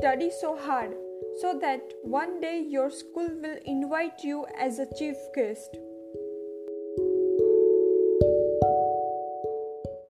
study so hard so that one day your school will invite you as a chief guest.